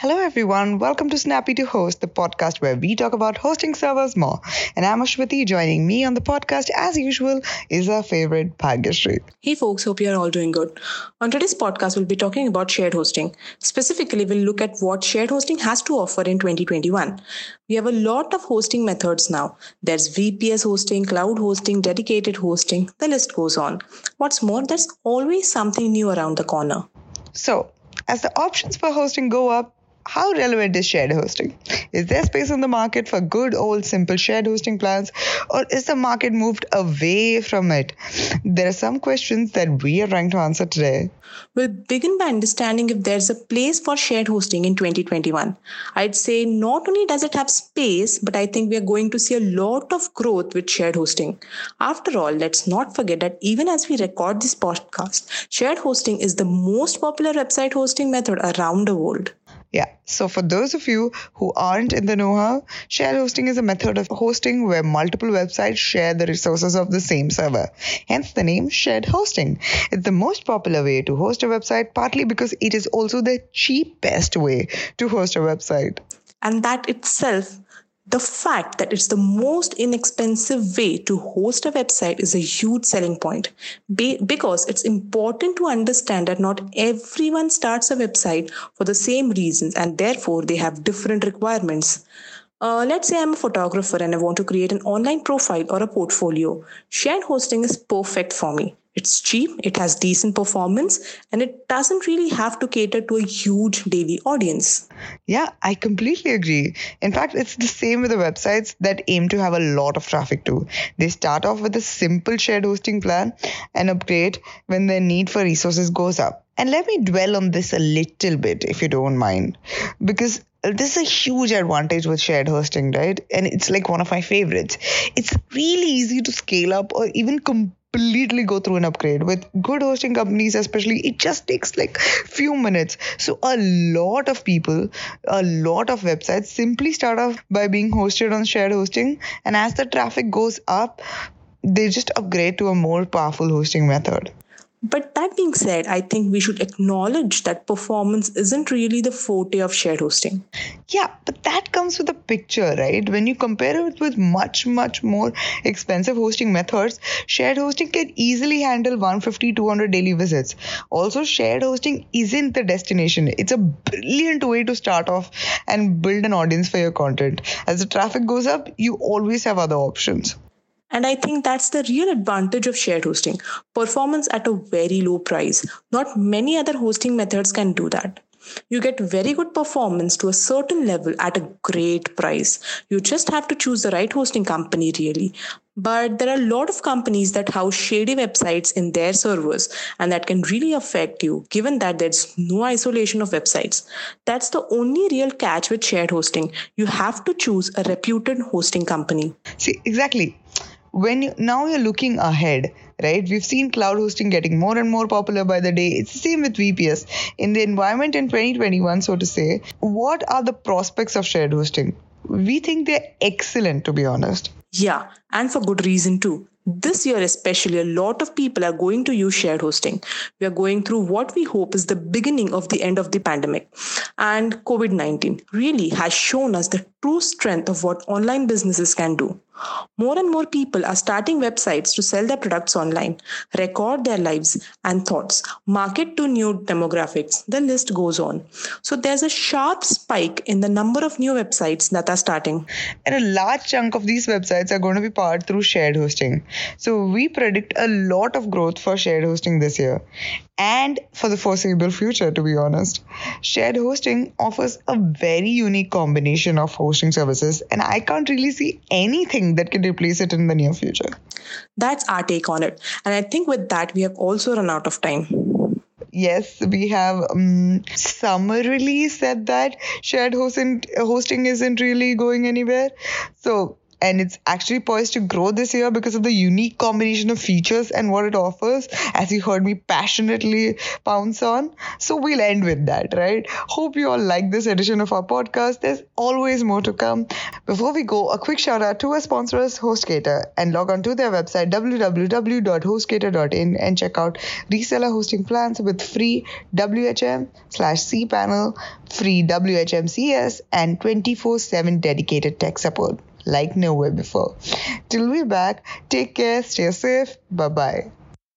Hello, everyone. Welcome to Snappy to Host, the podcast where we talk about hosting servers more. And I'm Ashwati. Joining me on the podcast, as usual, is our favorite Bhagyashree. Hey, folks. Hope you're all doing good. On today's podcast, we'll be talking about shared hosting. Specifically, we'll look at what shared hosting has to offer in 2021. We have a lot of hosting methods now. There's VPS hosting, cloud hosting, dedicated hosting. The list goes on. What's more, there's always something new around the corner. So, as the options for hosting go up, how relevant is shared hosting? Is there space in the market for good old simple shared hosting plans, or is the market moved away from it? There are some questions that we are trying to answer today. We'll begin by understanding if there's a place for shared hosting in 2021. I'd say not only does it have space, but I think we are going to see a lot of growth with shared hosting. After all, let's not forget that even as we record this podcast, shared hosting is the most popular website hosting method around the world. Yeah. So for those of you who aren't in the know-how, shared hosting is a method of hosting where multiple websites share the resources of the same server. Hence the name shared hosting. It's the most popular way to host a website partly because it is also the cheapest way to host a website. And that itself the fact that it's the most inexpensive way to host a website is a huge selling point Be- because it's important to understand that not everyone starts a website for the same reasons and therefore they have different requirements. Uh, let's say I'm a photographer and I want to create an online profile or a portfolio. Shared hosting is perfect for me. It's cheap, it has decent performance, and it doesn't really have to cater to a huge daily audience. Yeah, I completely agree. In fact, it's the same with the websites that aim to have a lot of traffic too. They start off with a simple shared hosting plan and upgrade when their need for resources goes up. And let me dwell on this a little bit, if you don't mind, because this is a huge advantage with shared hosting, right? And it's like one of my favorites. It's really easy to scale up or even completely go through an upgrade with good hosting companies especially it just takes like few minutes. So a lot of people a lot of websites simply start off by being hosted on shared hosting and as the traffic goes up they just upgrade to a more powerful hosting method but that being said, I think we should acknowledge that performance isn't really the forte of shared hosting. Yeah, but that comes with a picture, right? When you compare it with much, much more expensive hosting methods, shared hosting can easily handle 150, 200 daily visits. Also, shared hosting isn't the destination. It's a brilliant way to start off and build an audience for your content. As the traffic goes up, you always have other options. And I think that's the real advantage of shared hosting performance at a very low price. Not many other hosting methods can do that. You get very good performance to a certain level at a great price. You just have to choose the right hosting company, really. But there are a lot of companies that house shady websites in their servers, and that can really affect you, given that there's no isolation of websites. That's the only real catch with shared hosting. You have to choose a reputed hosting company. See, exactly when you, now you're looking ahead right? We've seen cloud hosting getting more and more popular by the day. It's the same with vps in the environment in 2021 so to say what are the prospects of shared hosting? We think they're excellent to be honest. Yeah and for good reason too. This year, especially, a lot of people are going to use shared hosting. We are going through what we hope is the beginning of the end of the pandemic. And COVID 19 really has shown us the true strength of what online businesses can do. More and more people are starting websites to sell their products online, record their lives and thoughts, market to new demographics. The list goes on. So there's a sharp spike in the number of new websites that are starting. And a large chunk of these websites are going to be powered through shared hosting. So we predict a lot of growth for shared hosting this year and for the foreseeable future, to be honest. Shared hosting offers a very unique combination of hosting services, and I can't really see anything that can replace it in the near future. That's our take on it. And I think with that, we have also run out of time yes, we have um, summarily said that shared hosting, hosting isn't really going anywhere. So and it's actually poised to grow this year because of the unique combination of features and what it offers, as you heard me passionately pounce on. So we'll end with that, right? Hope you all like this edition of our podcast. There's always more to come. Before we go, a quick shout out to our sponsors, HostGator, and log on to their website www.hostgator.in and check out reseller hosting plans with free WHM slash cPanel, free WHMCS, and 24 7 dedicated tech support like nowhere before. Till we're back, take care, stay safe, bye bye.